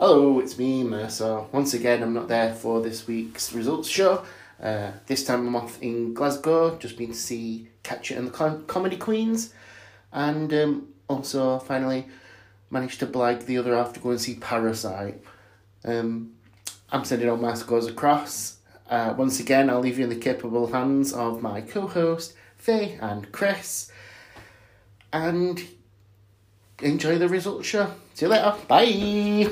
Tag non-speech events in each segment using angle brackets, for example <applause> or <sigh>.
Hello, it's me, Mercer. Once again, I'm not there for this week's results show. Uh, this time I'm off in Glasgow, just been to see Catch It and the Com- Comedy Queens, and um, also finally managed to blag the other half to go and see Parasite. Um, I'm sending all my scores across. Uh, once again, I'll leave you in the capable hands of my co host, Faye and Chris. And enjoy the results show. See you later. Bye.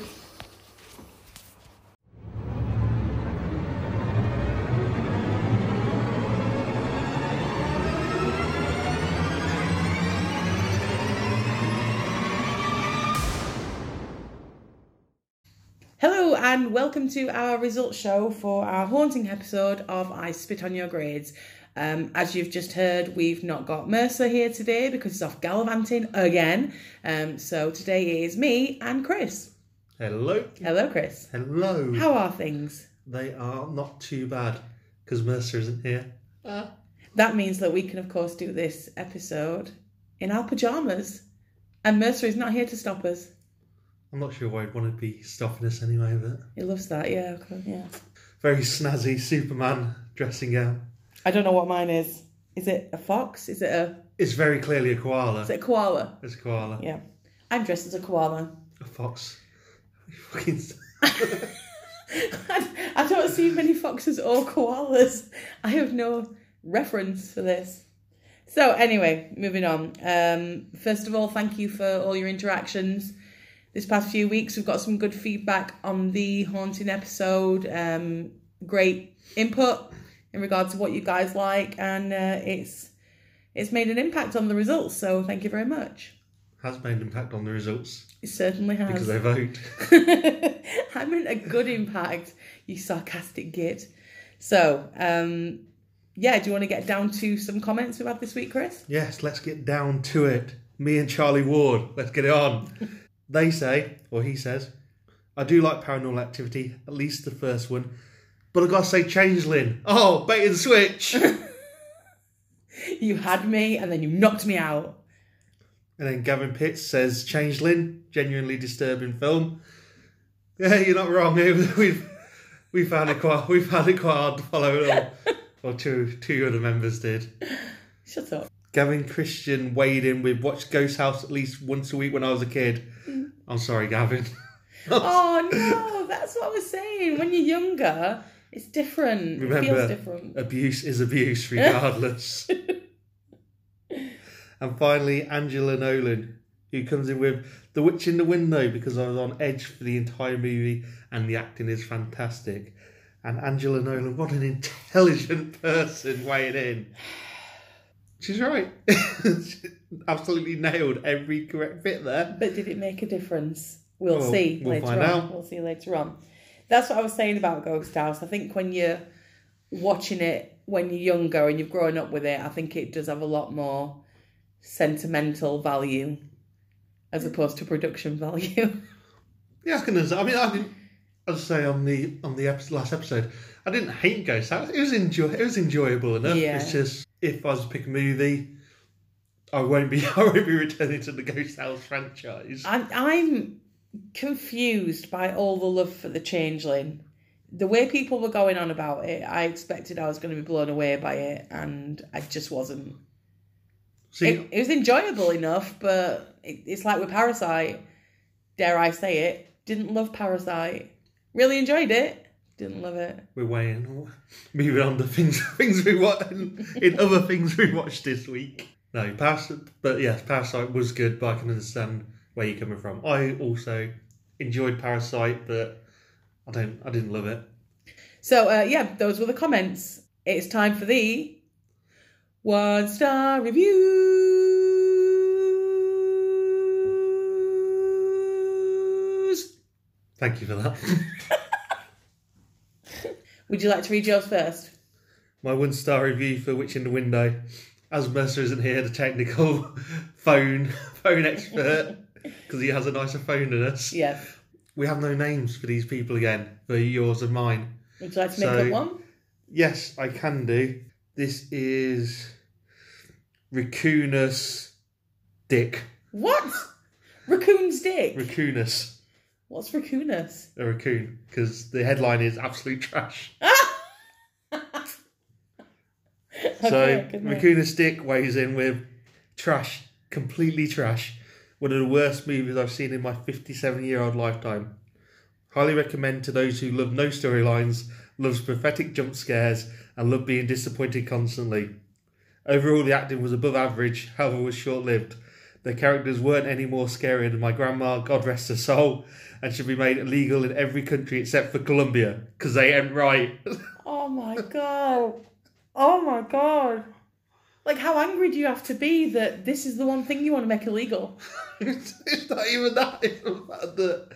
And welcome to our results show for our haunting episode of I Spit on Your Grades. Um, as you've just heard, we've not got Mercer here today because he's off gallivanting again. Um, so today is me and Chris. Hello. Hello, Chris. Hello. How are things? They are not too bad because Mercer isn't here. That means that we can, of course, do this episode in our pajamas. And Mercer is not here to stop us. I'm not sure why I'd want to be stopping us anyway, but He loves that, yeah. okay, yeah. very snazzy Superman dressing gown. I don't know what mine is. Is it a fox? Is it a It's very clearly a koala. is it a koala? It's a koala. Yeah. I'm dressed as a koala. A fox. <laughs> Fucking. <laughs> I don't see many foxes or koalas. I have no reference for this. So anyway, moving on. Um, first of all, thank you for all your interactions. This past few weeks, we've got some good feedback on the haunting episode. Um, great input in regards to what you guys like, and uh, it's it's made an impact on the results. So thank you very much. has made an impact on the results It certainly has. because they vote. <laughs> I meant a good impact, you sarcastic git. So, um, yeah, do you want to get down to some comments we've had this week, Chris? Yes, let's get down to it. Me and Charlie Ward, let's get it on. They say, or he says, I do like paranormal activity, at least the first one, but I gotta say Changeling. Oh, bait and switch. <laughs> You had me and then you knocked me out. and then Gavin Pitts says Changeling, genuinely disturbing film. Yeah, you're not wrong. <laughs> We've we found it quite we found it quite hard to follow it all. <laughs> Well, two two other members did. Shut up. Gavin Christian weighed in with watched Ghost House at least once a week when I was a kid. Mm. I'm sorry, Gavin. <laughs> Oh no, that's what I was saying. When you're younger, it's different. it feels Remember, different. abuse is abuse, <laughs> regardless. and finally, Angela Nolan, who comes in with The Witch in the Window because I was on edge for the entire movie and the acting is fantastic. And Angela Nolan, what an intelligent <laughs> person weighing in. She's right. She <laughs> Absolutely nailed every correct bit there. But did it make a difference? We'll, Well, see we'll later find on. out. We'll see later on. That's what I was saying about Ghost House. I think when you're watching it when you're younger and you've grown up with it, I think it does have a lot more sentimental value as opposed to production value. <laughs> Yeah, I can. I mean, I didn't. As I say on the on the episode, last episode, I didn't hate Ghost House. It was enjoy. It was enjoyable enough. Yeah. It's just if I was to pick a movie, I won't be. <laughs> I won't be returning to the Ghost House franchise. I'm, I'm confused by all the love for the Changeling. The way people were going on about it, I expected I was going to be blown away by it, and I just wasn't. See, It, it was enjoyable enough, but it, it's like with Parasite. Dare I say it? Didn't love Parasite. Really enjoyed it. Didn't love it. we're weighing. Moving <laughs> on to things <laughs> things we watched <laughs> in other things we watched this week. No, Parasite. But yes, Parasite was good, but I can understand where you're coming from. I also enjoyed Parasite, but I don't. I didn't love it. So uh, yeah, those were the comments. It's time for the one star reviews. Thank you for that. Would you like to read yours first? My one star review for Witch in the Window. As Mercer isn't here, the technical <laughs> phone <laughs> phone expert, <laughs> because he has a nicer phone than us. Yeah. We have no names for these people again, for yours and mine. Would you like to make up one? Yes, I can do. This is Raccoonus Dick. What? Raccoon's dick. Raccoonus. What's raccoonus? A raccoon, because the headline is absolute trash. <laughs> Okay, so night. Raccoonus Dick weighs in with trash, completely trash. One of the worst movies I've seen in my 57 year old lifetime. Highly recommend to those who love no storylines, loves prophetic jump scares, and love being disappointed constantly. Overall, the acting was above average, however, was short lived. The characters weren't any more scary than my grandma, God rest her soul, and should be made illegal in every country except for Colombia, because they ain't right. <laughs> Oh my god. Oh my god. Like, how angry do you have to be that this is the one thing you want to make illegal? <laughs> it's, not even that. It's the fact that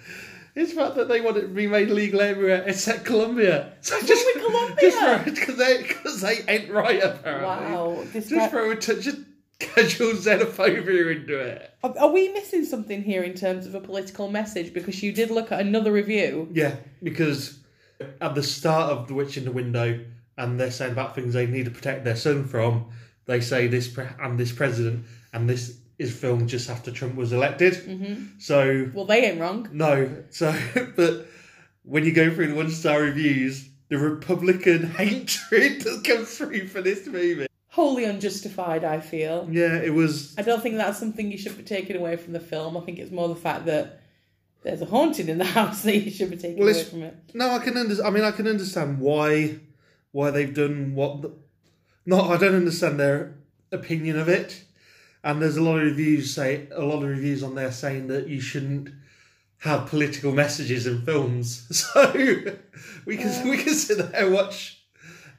it's the fact that they want it to be made legal everywhere except Colombia. <laughs> So wrong Colombia? Just because they because they ain't right apparently. Wow. This Just throw a of casual xenophobia into it. Are, are we missing something here in terms of a political message? Because you did look at another review. Yeah, because at the start of The Witch in the Window, and they're saying about things they need to protect their son from. They say this pre- and this president and this is filmed just after Trump was elected. Mm-hmm. So Well, they ain't wrong. No, so <laughs> but when you go through the one star reviews, the Republican <laughs> hatred that comes through for this movie. Wholly unjustified, I feel. Yeah, it was. I don't think that's something you should be taking away from the film. I think it's more the fact that there's a haunting in the <laughs> house that you should be taking Well, away from it. No, I can under, I mean, I can understand why why they've done what. The, not, I don't understand their opinion of it. And there's a lot of reviews say a lot of reviews on there saying that you shouldn't have political messages in films. <laughs> So we can we can um, sit there and watch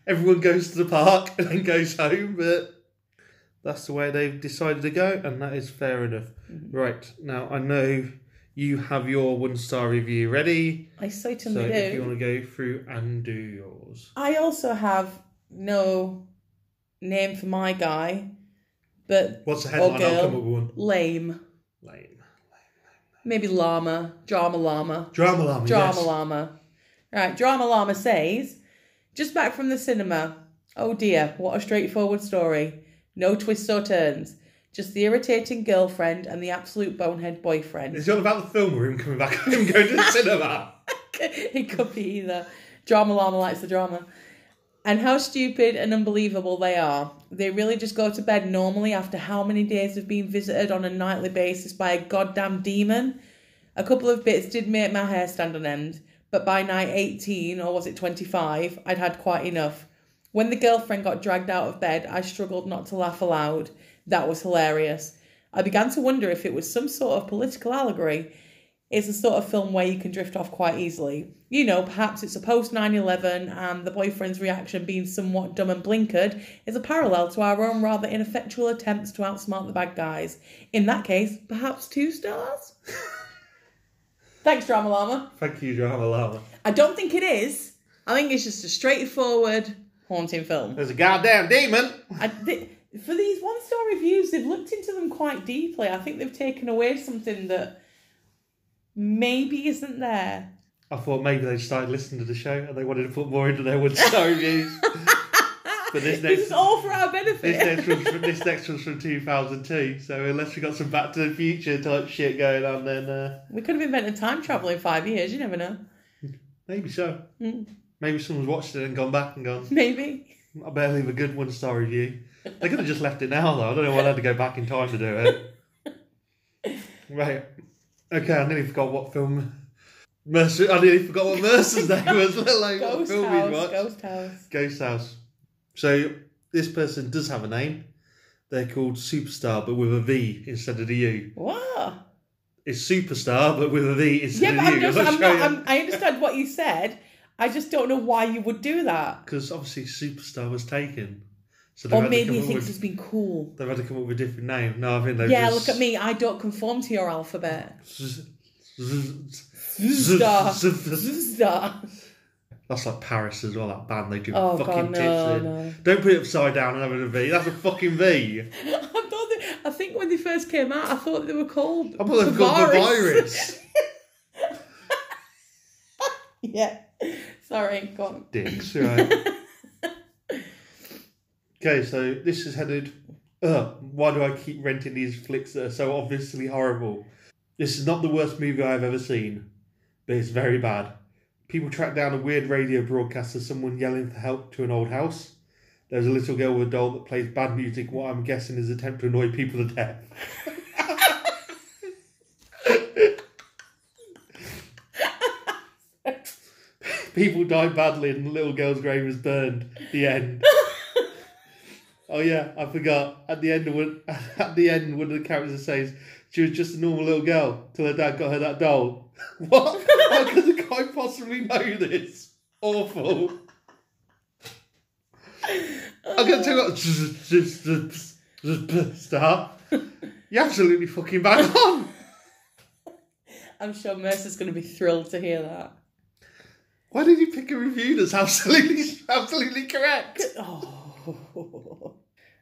everyone goes to the park <laughs> and then goes home, but that's the way they've decided to go, and that is fair enough. Mm-hmm. Right now, I know you have your one star review ready. I certainly So certainly if you want to go through and do yours. I also have no name for my guy, but What's the headline? I'll girl. come up with one. lame. Lame. Maybe llama. Drama llama. Drama Llama, Drama yes. llama. Right, Drama llama says, just back from the cinema. Oh dear, what a straightforward story. No twists or turns. Just the irritating girlfriend and the absolute bonehead boyfriend. Is it all about the film him coming back <laughs> and going to the cinema? <laughs> it could be either. Drama llama likes the drama. And how stupid and unbelievable they are. They really just go to bed normally after how many days of being visited on a nightly basis by a goddamn demon? A couple of bits did make my hair stand on end, but by night 18, or was it 25, I'd had quite enough. When the girlfriend got dragged out of bed, I struggled not to laugh aloud. That was hilarious. I began to wonder if it was some sort of political allegory. It's the sort of film where you can drift off quite easily. You know, perhaps it's a post 9 11 and the boyfriend's reaction being somewhat dumb and blinkered is a parallel to our own rather ineffectual attempts to outsmart the bad guys. In that case, perhaps two stars? <laughs> Thanks, Drama Llama. Thank you, Drama Llama. I don't think it is. I think it's just a straightforward haunting film. There's a goddamn demon. I, th- for these one star reviews, they've looked into them quite deeply. I think they've taken away something that maybe isn't there. I thought maybe they started listening to the show and they wanted to put more into their one star <laughs> reviews. But this <laughs> This next, is all for our benefit. this next one's from, this next one's from 2002. So unless we got some Back to the Future type shit going on, then uh, we could have invented time travel in five years. You never know. maybe so. Mm. Maybe someone's watched it and gone back and gone, Maybe. I better leave a good one star review. They could have just left it now though. I don't know why I had to go back in time to do it. <laughs> right. Okay, I nearly forgot what film. Mercer. I nearly forgot what Mercer's <laughs> name was. Let alone what Ghost film house. Ghost house. Ghost House. So this person does have a name. They're called Superstar, but with a V instead of the U. What? It's Superstar, but with a V instead Yeah, of but the I'm U. just, <laughs> I'm not I'm, I understand what you said. I just don't know why you would do that. because obviously Superstar was taken. So Or maybe he thinks with- it's been cool. They've had to come up with a different name. No, I think they've Yeah, just... look at me. I don't conform to your alphabet. Z- z- Star. Star. That's like PVRIS as well, that band. They do Oh, fucking God, tits in. no. Don't put it upside down and have it a V. That's a fucking V. <laughs> I thought they, I think when they first came out, I thought they were called. I thought they've got the virus. <laughs> yeah. Sorry, go on. Dicks, right. <laughs> okay, so this is headed. Ugh, why do I keep renting these flicks that are so obviously horrible? This is not the worst movie I've ever seen, but it's very bad. People track down a weird radio broadcast of someone yelling for help to an old house. There's a little girl with a doll that plays bad music, what I'm guessing is an attempt to annoy people to death. <laughs> people die badly and the little girl's grave is burned. The end. oh yeah, I forgot. At the end one, <laughs> at the end, one of the characters says she was just a normal little girl till her dad got her that doll. <laughs> what? How could the guy possibly know this? Awful. I'm gonna tell you what. Star. You're absolutely fucking bang on. I'm sure Mercer's going to be thrilled to hear that. Why did you pick a review that's absolutely absolutely correct? Oh.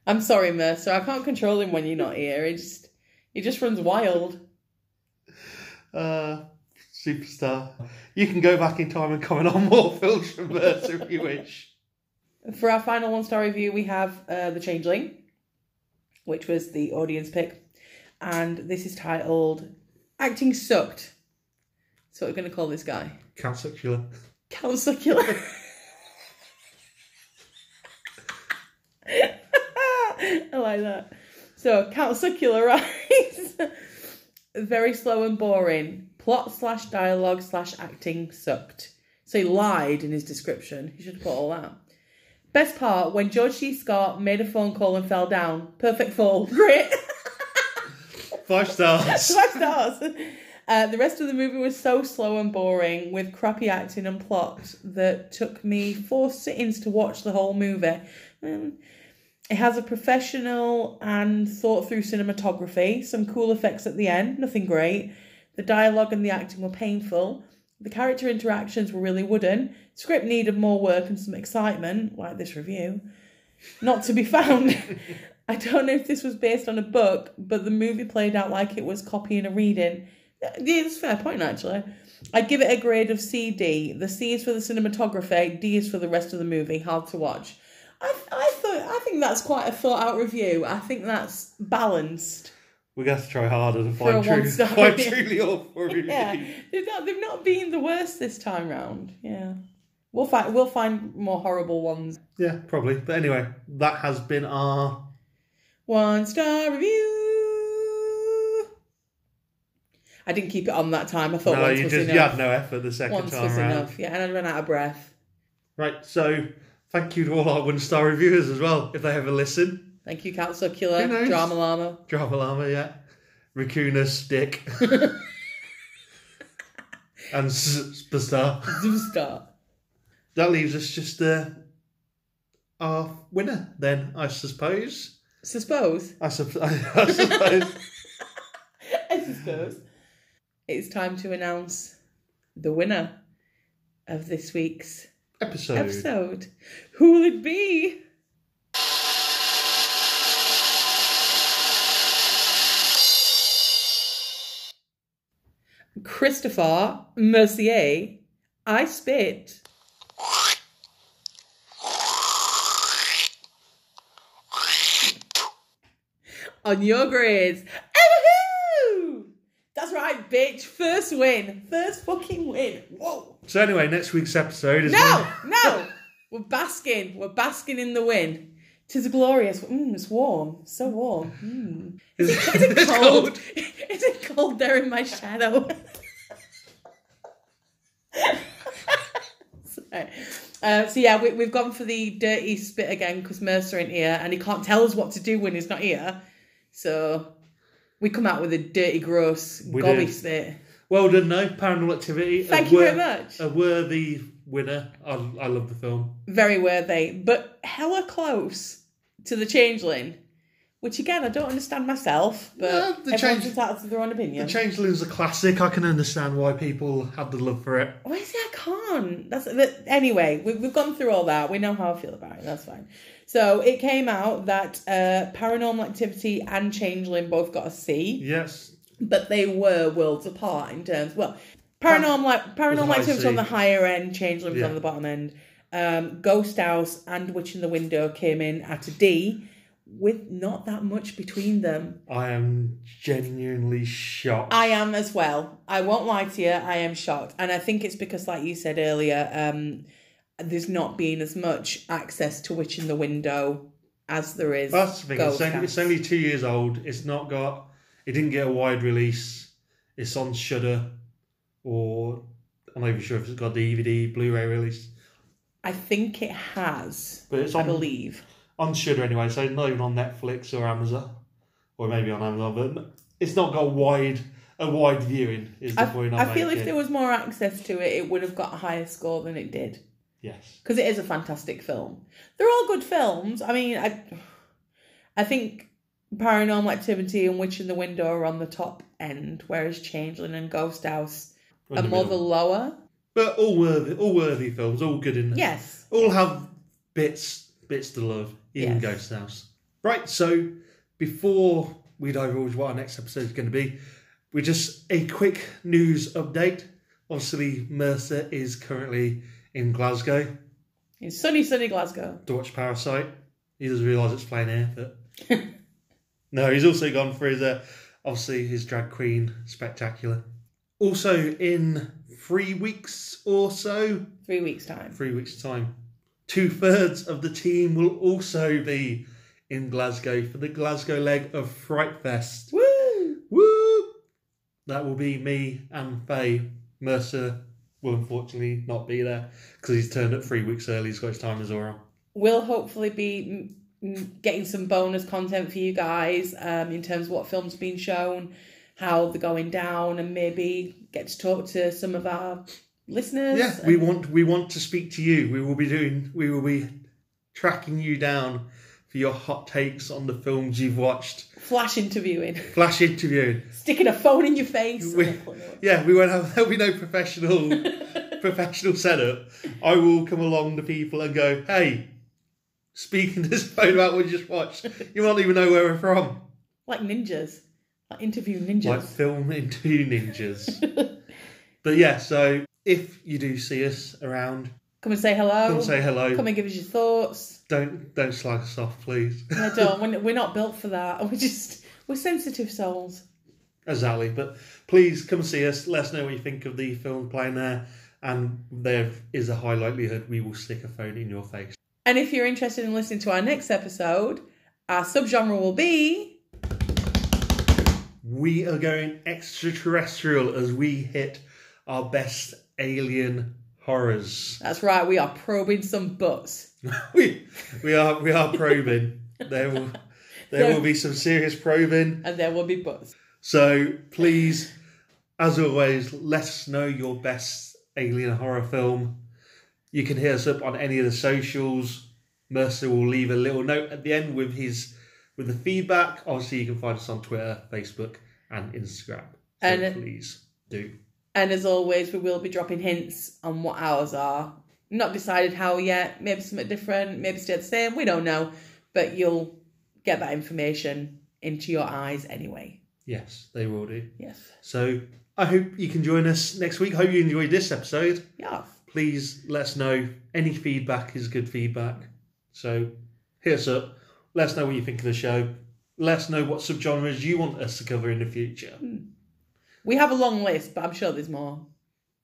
I'm sorry, Mercer. I can't control him when you're not here. He just he just runs wild. Uh, superstar. You can go back in time and comment on more <laughs> films from Mercer if you wish. For our final one star review, we have uh, The Changeling, which was the audience pick. And this is titled Acting Sucked. So we're going to call this guy Count Succula. Count Succulent. I like that. So writes <laughs> very slow and boring. Plot slash dialogue slash acting sucked. So he lied in his description. He should have put all that. Best part when George C. Scott made a phone call and fell down. Perfect fall. <laughs> Great. Five stars. <laughs> Five stars. Uh, the rest of the movie was so slow and boring with crappy acting and plot that took me four sittings to watch the whole movie. Um, it has a professional and thought through cinematography, some cool effects at the end, nothing great. The dialogue and the acting were painful. The character interactions were really wooden. Script needed more work and some excitement, like this review. Not to be <laughs> found. I don't know if this was based on a book, but the movie played out like it was copying a reading. Yeah, it's a fair point, actually. I'd give it a grade of C D. The C is for the cinematography, D is for the rest of the movie. Hard to watch. I, I thought I think that's quite a thought out review. I think that's balanced. We're going to try harder to find true, <laughs> find truly awful <laughs> reviews. Yeah, they've not, they've not been the worst this time round. Yeah, we'll find we'll find more horrible ones. Yeah, probably. But anyway, that has been our. One star review. I didn't keep it on that time. I thought No, once you was just you had no effort the second once time was round. enough. Yeah, and I ran out of breath. Right, so thank you to all our one star reviewers as well, if they ever listen. Thank you, Council Killer. Drama Llama. Drama Llama, yeah. Raccoona Stick. <laughs> and Superstar. Zoostar. That leaves us just uh, our winner, then, I suppose. Suppose. I, sup- <laughs> I suppose. <laughs> I suppose. It's time to announce the winner of this week's Episode. episode. Who will it be? Christopher Mercier. I spit. On your grades. That's right, bitch. First win. First fucking win. Whoa. So, anyway, next week's episode is. No, no. <laughs> We're basking. We're basking in the wind. Tis glorious. Mm, it's warm. So warm. Mm. Is, Is it it's <laughs> cold? <laughs> Is it cold there in my shadow? Uh, so yeah, we, we've gone for the dirty spit again because Mercer ain't here and he can't tell us what to do when he's not here. So we come out with a dirty, gross, We gobby did. spit. Well done, no. Paranormal Activity. Thank a you wor- very much. A worthy winner. I, I love the film. Very worthy, but hella close to the Changeling, which again I don't understand myself. But No, the everyone's Change- entitled to their own opinion. The Changeling's a classic. I can understand why people have the love for it. Why is I can't? That's but anyway. We, we've gone through all that. We know how I feel about it. That's fine. So it came out that uh, Paranormal Activity and Changeling both got a C, Yes. but they were worlds apart in terms. Well, Paranormal Paranormal Activity was on the higher end, Changeling was Yeah. on the bottom end. Um, Ghost House and Witch in the Window came in at a D, with not that much between them. I am genuinely shocked. I am as well. I won't lie to you. I am shocked, and I think it's because, like you said earlier, um, there's not been as much access to Witch in the Window as there is. That's the thing. It's only, it's only two years old. It's not got. It didn't get a wide release. It's on Shudder, or I'm not even sure if it's got DVD, Blu-ray release, I think it has. but it's I believe. On Shudder anyway. So not even on Netflix or Amazon, or maybe on Amazon. But it's not got wide a wide viewing. Is the I, point I I'm feel if there was more access to it, it would have got a higher score than it did. Yes. because it is a fantastic film. They're all good films. I mean, I, I think Paranormal Activity and Witch in the Window are on the top end, whereas Changeling and Ghost House are more the lower. But all worthy, all worthy films, all good in there. Yes. all have bits bits to love, even Yes. Ghost House. Right, so before we divulge what our next episode is going to be, we just a quick news update. Obviously, Mercer is currently in Glasgow In sunny, sunny Glasgow. to watch Parasite. He doesn't realise it's playing here, but <laughs> no, he's also gone for his uh, obviously his drag queen spectacular. Also, in three weeks or so, Three weeks' time. three weeks' time. Two thirds of the team will also be in Glasgow for the Glasgow leg of Fright Fest. Woo! Woo! That will be me and Faye. Mercer will unfortunately not be there because he's turned up three weeks early. He's got his time as well. We'll hopefully be getting some bonus content for you guys um, in terms of what films been shown, how they're going down, and maybe get to talk to some of our listeners. Yeah, we want we want to speak to you. We will be doing we will be tracking you down for your hot takes on the films you've watched. flash interviewing, <laughs> Flash interviewing. sticking a phone in your face. We- oh, Yeah, we won't have there'll be no professional <laughs> professional setup. I will come along to people and go, Hey, speaking to this <laughs> phone about what you just watched, you won't even know where we're from. like ninjas, like interview ninjas. Like film into ninjas. but yeah, so if you do see us around, come and say hello. come and say hello. Come and give us your thoughts. Don't don't slag us off, please. I don't. <laughs> We're, we're not built for that. <laughs> We're just we're sensitive souls. Exactly. But please come see us. Let us know what you think of the film playing there. And there is a high likelihood we will stick a phone in your face. And if you're interested in listening to our next episode, our subgenre will be We are going extraterrestrial as we hit our best alien horrors. that's right. We are probing some butts. <laughs> we we are we are probing. there will there will be some serious probing. and there will be butts. So please, as always, let us know your best alien horror film. You can hit us up on any of the socials. Mercer will leave a little note at the end with his with the feedback. Obviously, you can find us on Twitter, Facebook, and Instagram. So And- please do. And as always, we will be dropping hints on what ours are. Not decided how yet. Maybe something different. Maybe stay the same. We don't know. But you'll get that information into your eyes anyway. Yes, they will do. Yes. So I hope you can join us next week. Hope you enjoyed this episode. Yeah. Please let us know. Any feedback is good feedback. So hit us up. Let us know what you think of the show. Let us know what subgenres you want us to cover in the future. Hmm. We have a long list, but I'm sure there's more.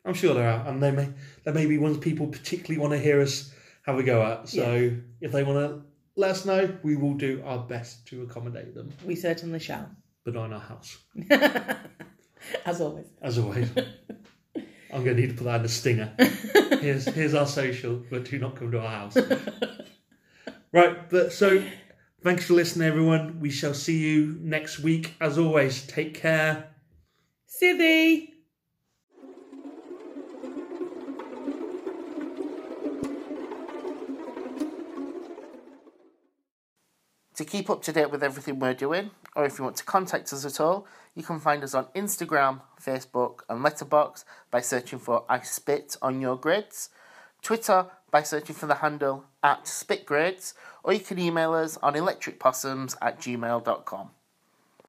I'm sure there are, and they may there may be ones people particularly want to hear us have a go at. So if they want to let us know, we will do our best to accommodate them, We certainly shall. but not in our house, <laughs> As always. as always. <laughs> I'm going to need to put that in the stinger. <laughs> Here's here's our social, but do not come to our house. right, but so thanks for listening, everyone. We shall see you next week. As always, take care. Sithy! To keep up to date with everything we're doing, or if you want to contact us at all, you can find us on Instagram, Facebook, and Letterboxd by searching for I Spit on Your Grids, Twitter by searching for the handle at SpitGrids, or you can email us on electricpossums at gmail.com.